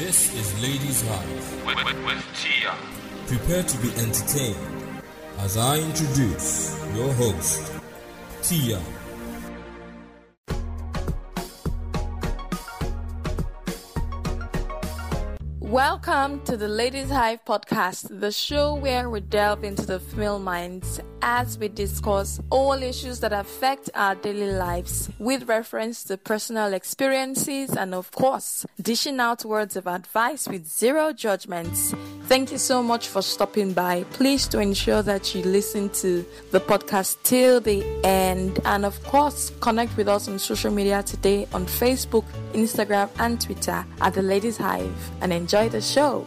This is Ladies Hive. with, with, with Tia. Prepare to be entertained as I introduce your host, Tia. Welcome to the Ladies Hive podcast, the show where we delve into the female minds as we discuss all issues that affect our daily lives with reference to personal experiences and, of course, dishing out words of advice with zero judgments. Thank you so much for stopping by. Please to ensure that you listen to the podcast till the end and, of course, connect with us on social media today on Facebook, Instagram, and Twitter at the Ladies Hive and enjoy the show.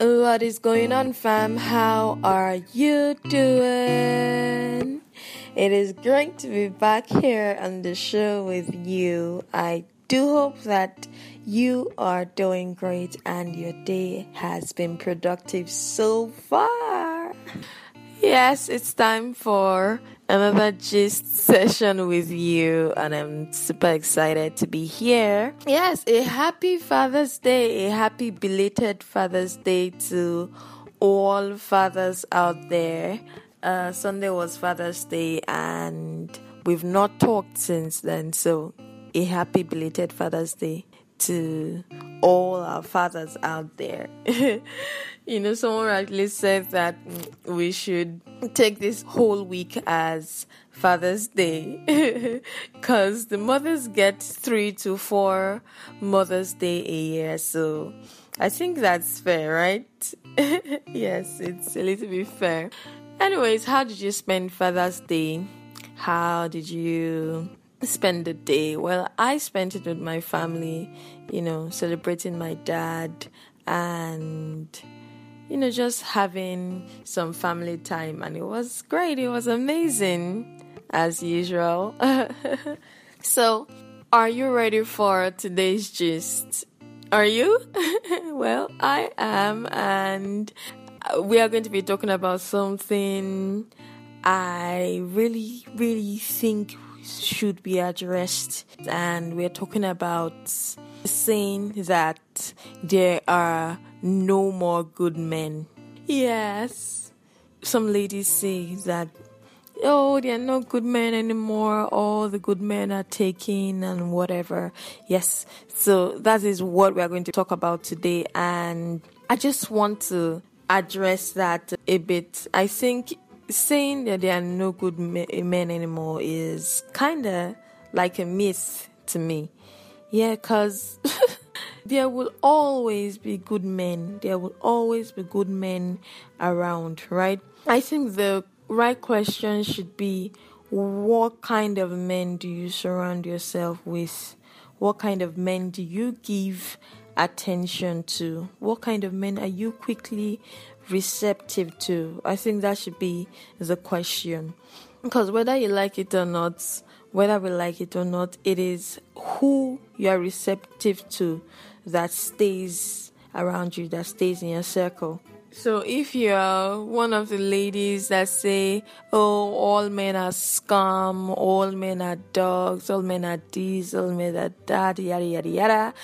What is going on, fam? How are you doing? It is great to be back here on the show with you. I do hope that you are doing great and your day has been productive so far. Yes, it's time for another gist session with you, and I'm super excited to be here. Yes, a happy Father's Day, a happy belated Father's Day to all fathers out there. Uh, Sunday was Father's Day, and we've not talked since then, so a happy belated Father's Day to all our fathers out there. you know, someone rightly said that we should take this whole week as Father's Day because the mothers get three to four Mother's Day a year. So I think that's fair, right? yes, it's a little bit fair. Anyways, how did you spend Father's Day? How did you spend the day? Well, I spent it with my family, you know, celebrating my dad and you know, just having some family time and it was great. It was amazing as usual. so, are you ready for today's gist? Are you? well, I am and we are going to be talking about something I really really think should be addressed. And we're talking about saying that there are no more good men. Yes. Some ladies say that oh there are no good men anymore. All the good men are taken and whatever. Yes. So that is what we are going to talk about today. And i just want to address that a bit. I think saying that there are no good eh, men anymore is kind of like a myth to me. Yeah, because there will always be good men. There will always be good men around, right? I think the right question should be what kind of men do you surround yourself with? What kind of men do you give attention to? What kind of men are you quickly receptive to? I think that should be the question. Because whether you like it or not, whether we like it or not, it is who you are receptive to that stays around you, that stays in your circle. So if you're one of the ladies that say, oh, all men are scum, all men are dogs, all men are this, all men are that, yada, yada, yada,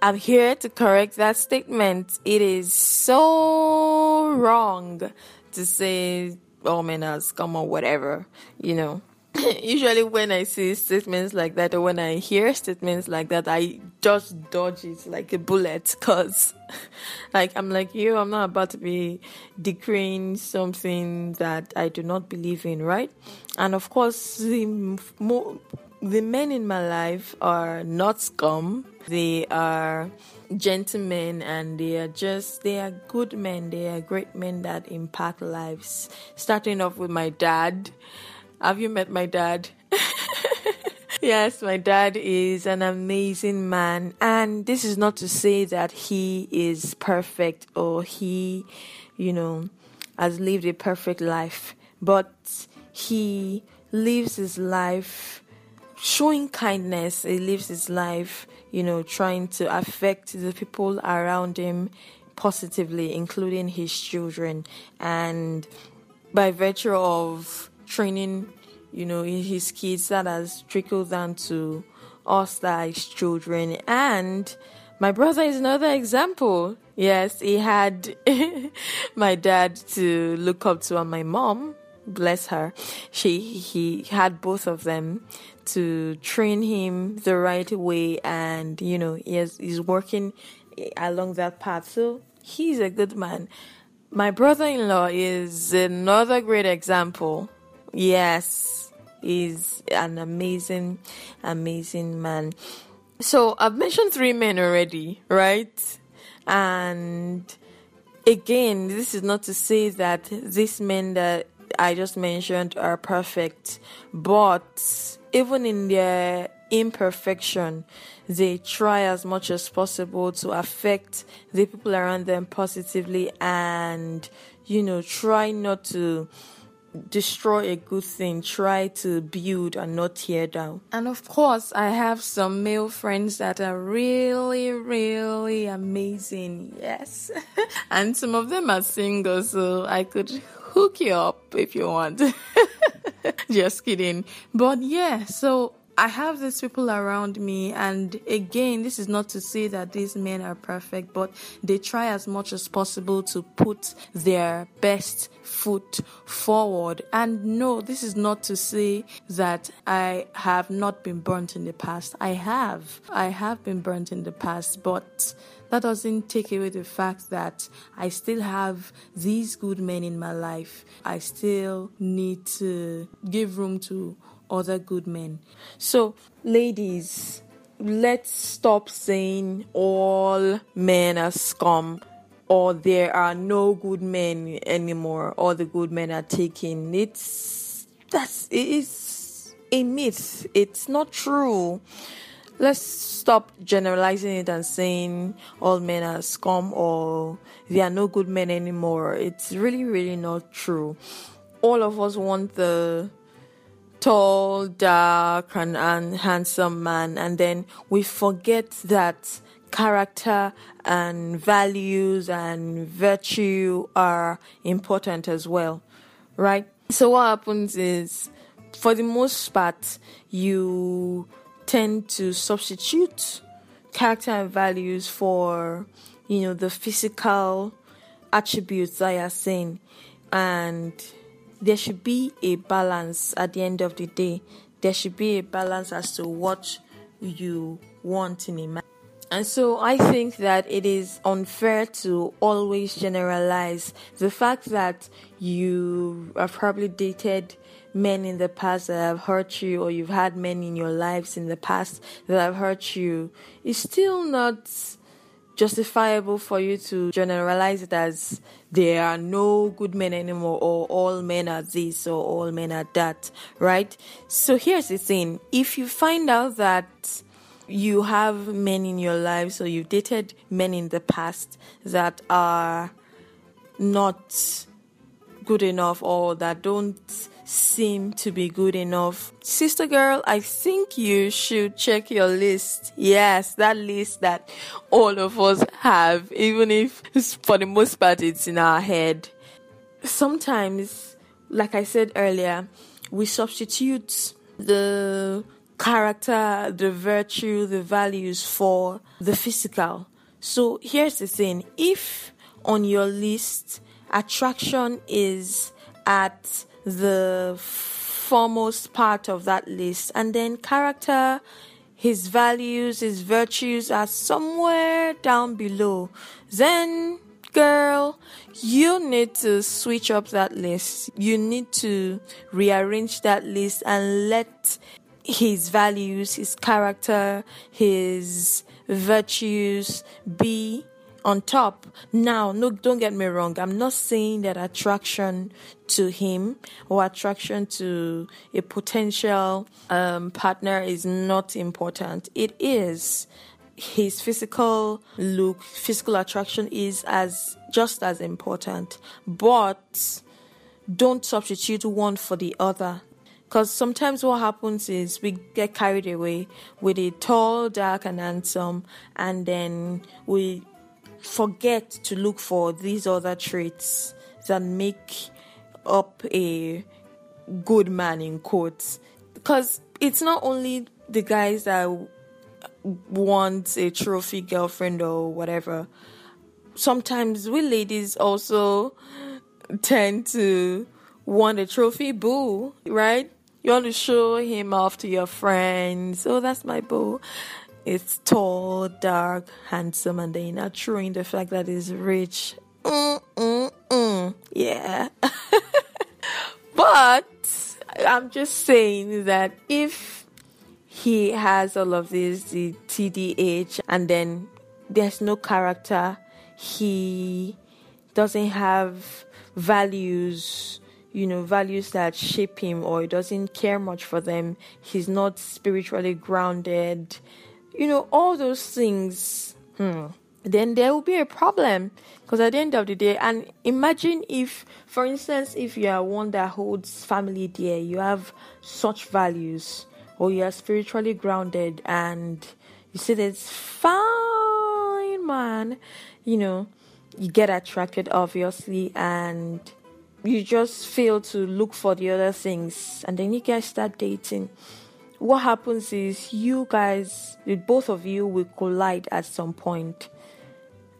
I'm here to correct that statement. It is so wrong to say all men are scum or whatever, you know. Usually, when I see statements like that, or when I hear statements like that, I just dodge it like a bullet because, like, I'm like, you, I'm not about to be decreeing something that I do not believe in, right? And of course, the more the men in my life are not scum. They are gentlemen and they are just, they are good men. They are great men that impact lives. Starting off with my dad. Have you met my dad? yes, my dad is an amazing man. And this is not to say that he is perfect or he, you know, has lived a perfect life, but he lives his life showing kindness. He lives his life, you know, trying to affect the people around him positively, including his children. And by virtue of training, you know, his kids, that has trickled down to us as children. And my brother is another example. Yes, he had my dad to look up to and my mom, bless her. She he had both of them to train him the right way and you know, he has, he's working along that path. So he's a good man. My brother in law is another great example. Yes, he's an amazing, amazing man. So I've mentioned three men already, right? And again, this is not to say that these men that I just mentioned are perfect, but even in their imperfection, they try as much as possible to affect the people around them positively and, you know, try not to destroy a good thing, try to build and not tear down. And of course, I have some male friends that are really, really amazing. Yes. and some of them are single, so I could hook you up if you want. Just kidding. But yeah, so I have these people around me, and again, this is not to say that these men are perfect, but they try as much as possible to put their best foot forward. And no, this is not to say that I have not been burnt in the past. I have. I have been burnt in the past, but that doesn't take away the fact that I still have these good men in my life. I still need to give room to other good men. So, ladies, let's stop saying all men are scum or there are no good men anymore or the good men are taken. It's that's it is a myth. It's not true. Let's stop generalizing it and saying all men are scum or there are no good men anymore. It's really, really not true. All of us want the tall, dark, and, and handsome man, and then we forget that character and values and virtue are important as well, right? So, what happens is, for the most part, you tend to substitute character and values for, you know, the physical attributes that you're saying, and there should be a balance at the end of the day. There should be a balance as to what you want in a man. And so I think that it is unfair to always generalize the fact that you have probably dated men in the past that have hurt you or you've had men in your lives in the past that have hurt you is still not justifiable for you to generalize it as there are no good men anymore or all men are this or all men are that, right? So here's the thing if you find out that you have men in your lives or you've dated men in the past that are not good enough or that don't seem to be good enough. Sister girl, I think you should check your list. Yes, that list that all of us have, even if for the most part it's in our head. Sometimes, like I said earlier, we substitute the character, the virtue, the values for the physical. So here's the thing if on your list attraction is at the foremost part of that list. And then character, his values, his virtues are somewhere down below. Then, girl, you need to switch up that list. You need to rearrange that list and let his values, his character, his virtues be on top. Now, no, don't get me wrong. I'm not saying that attraction to him or attraction to a potential um, partner is not important. It is. His physical look, physical attraction is as just as important, but don't substitute one for the other. Because sometimes what happens is we get carried away with a tall, dark, and handsome, and then we forget to look for these other traits that make up a good man in quotes because it's not only the guys that want a trophy girlfriend or whatever. Sometimes we ladies also tend to want a trophy boo, right? You want to show him off to your friends. Oh, that's my boo. It's tall, dark, handsome, and then not showing the fact that he's rich. Mm, mm, mm. Yeah. but I'm just saying that if he has all of this, the TDH, and then there's no character, he doesn't have values you know, values that shape him or he doesn't care much for them. He's not spiritually grounded. You know, all those things. Hmm. Then there will be a problem because at the end of the day, and imagine if, for instance, if you are one that holds family dear, you have such values, or you are spiritually grounded, and you see this fine man, you know, you get attracted obviously, and you just fail to look for the other things and then you guys start dating what happens is you guys both of you will collide at some point.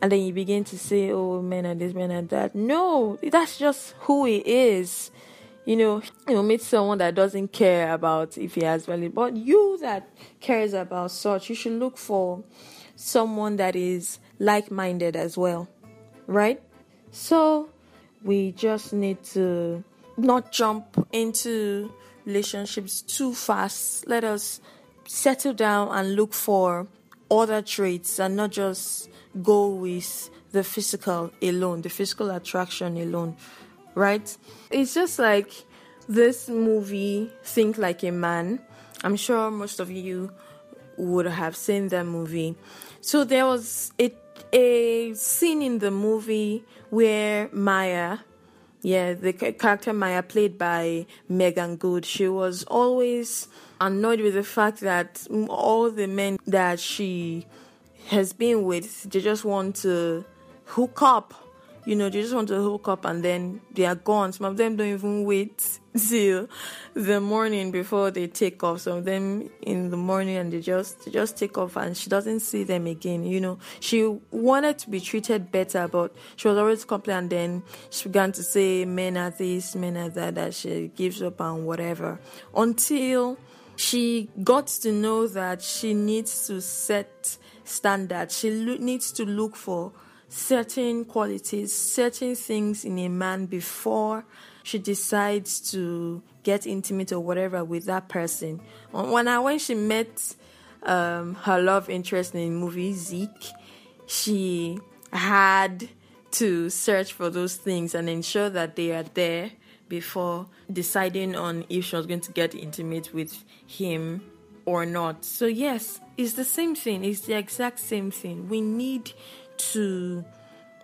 And then you begin to say oh men are this men are that. No that's just who he is. You know you meet someone that doesn't care about if he has value. But you that cares about such you should look for someone that is like-minded as well right? So we just need to not jump into relationships too fast. Let us settle down and look for other traits and not just go with the physical alone, the physical attraction alone, right? It's just like this movie, Think Like a Man. I'm sure most of you would have seen that movie. So there was a, a scene in the movie where Mya, yeah, the character Mya, played by Meagan Good, she was always annoyed with the fact that all the men that she has been with, they just want to hook up you know, they just want to hook up and then they are gone. Some of them don't even wait till the morning before they take off. Some of them in the morning and they just they just take off and she doesn't see them again. You know, she wanted to be treated better, but she was always complaining. Then she began to say men are this, men are that, that she gives up and whatever. Until she got to know that she needs to set standards. She lo- needs to look for certain qualities, certain things in a man before she decides to get intimate or whatever with that person. When I when she met um, her love interest in the movie Zeke, she had to search for those things and ensure that they are there before deciding on if she was going to get intimate with him or not. So yes, it's the same thing. It's the exact same thing. We need to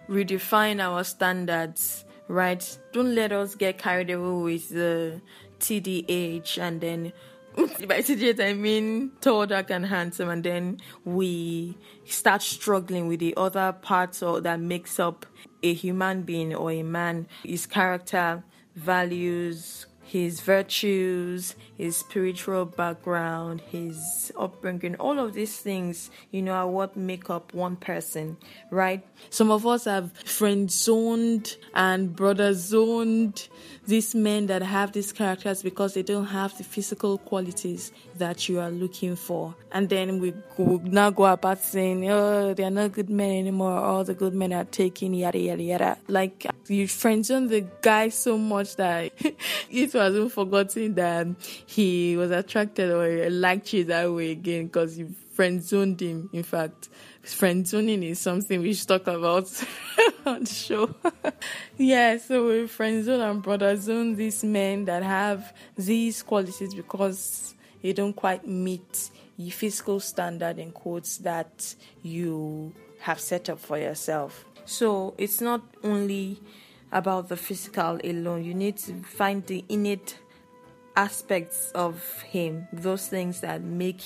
redefine our standards, right? Don't let us get carried away with the TDH and then by TDH I mean tall, dark, and handsome, and then we start struggling with the other parts or that makes up a human being or a man, his character, values, his virtues, his spiritual background, his upbringing, all of these things, you know, are what make up one person, right? Some of us have friend zoned and brother zoned these men that have these characters because they don't have the physical qualities that you are looking for. And then we go, now go about saying, oh, they're not good men anymore, all the good men are taken, yada, yada, yada. Like, you friend zone the guy so much that it wasn't forgotten that he was attracted or liked you that way again because you friend zoned him, in fact friend zoning is something we should talk about on the show. yeah, so we friend zone and brother zone these men that have these qualities because they don't quite meet the physical standard in quotes that you have set up for yourself. So it's not only about the physical alone, you need to find the innate aspects of him, those things that make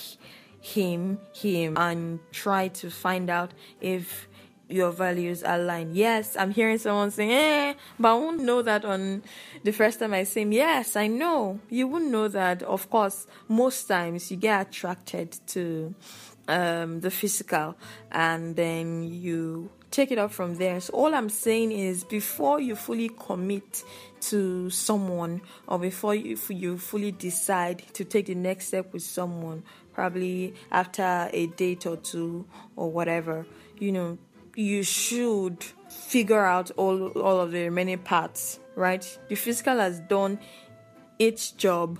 him him and try to find out if your values align. Yes, I'm hearing someone saying, eh, but I won't know that on the first time I say, yes, I know. You wouldn't know that. Of course, most times you get attracted to um, the physical and then you take it up from there. So, all I'm saying is before you fully commit to someone or before you, you fully decide to take the next step with someone, probably after a date or two or whatever, you know, you should figure out all, all of the remaining parts, right? The physical has done its job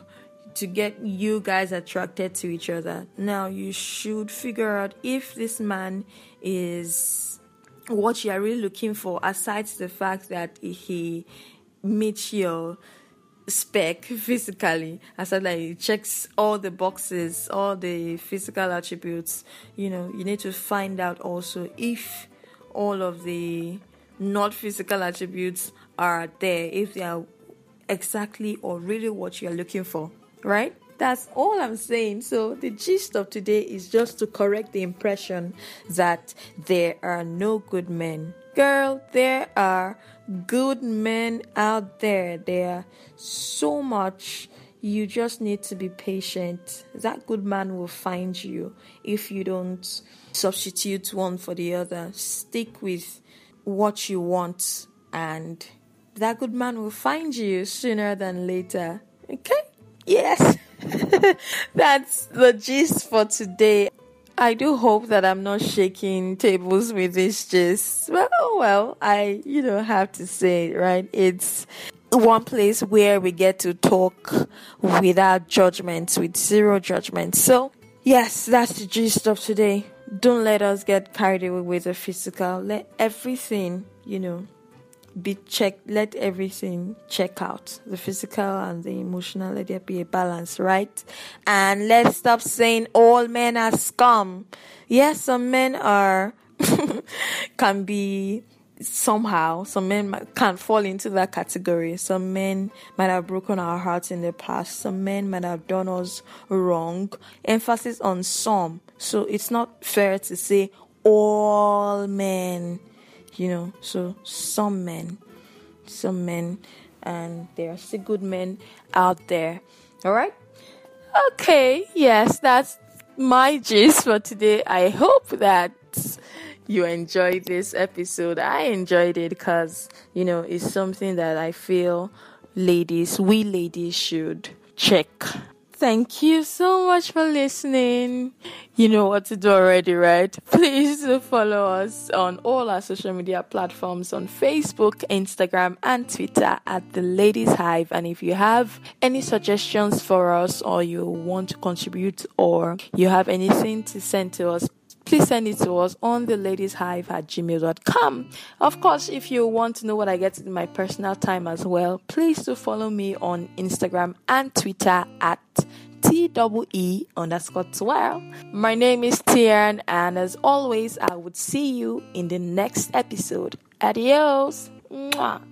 to get you guys attracted to each other. Now you should figure out if this man is what you are really looking for, aside the fact that he meets your spec physically aside like he checks all the boxes all the physical attributes you know you need to find out also if all of the not physical attributes are there if they are exactly or really what you're looking for right? That's all I'm saying. So, the gist of today is just to correct the impression that there are no good men. Girl, there are good men out there. There are so much. You just need to be patient. That good man will find you if you don't substitute one for the other. Stick with what you want, and that good man will find you sooner than later. Okay? Yes, that's the gist for today. I do hope that I'm not shaking tables with this gist. Well, oh well, I, you know, have to say, right? It's one place where we get to talk without judgment, with zero judgment. So, yes, that's the gist of today. Don't let us get carried away with the physical. Let everything, you know, be checked let everything check out. The physical and the emotional let there be a balance right? And let's stop saying all men are scum. Yes some men are can be somehow some men can fall into that category. Some men might have broken our hearts in the past. Some men might have done us wrong. Emphasis on some. So it's not fair to say all men you know. So some men, some men, and there are still good men out there. All right. Okay. Yes, that's my gist for today. I hope that you enjoyed this episode. I enjoyed it because you know it's something that I feel ladies, we ladies should check Thank you so much for listening. You know what to do already, right? Please follow us on all our social media platforms on Facebook, Instagram, and Twitter at The Ladies Hive. And if you have any suggestions for us, or you want to contribute, or you have anything to send to us, please send it to us on the ladies hive at gmail.com. Of course, if you want to know what I get in my personal time as well, please do follow me on Instagram and Twitter at T-E-E underscore twirl. My name is Tian, and as always, I would see you in the next episode. Adios. Mwah.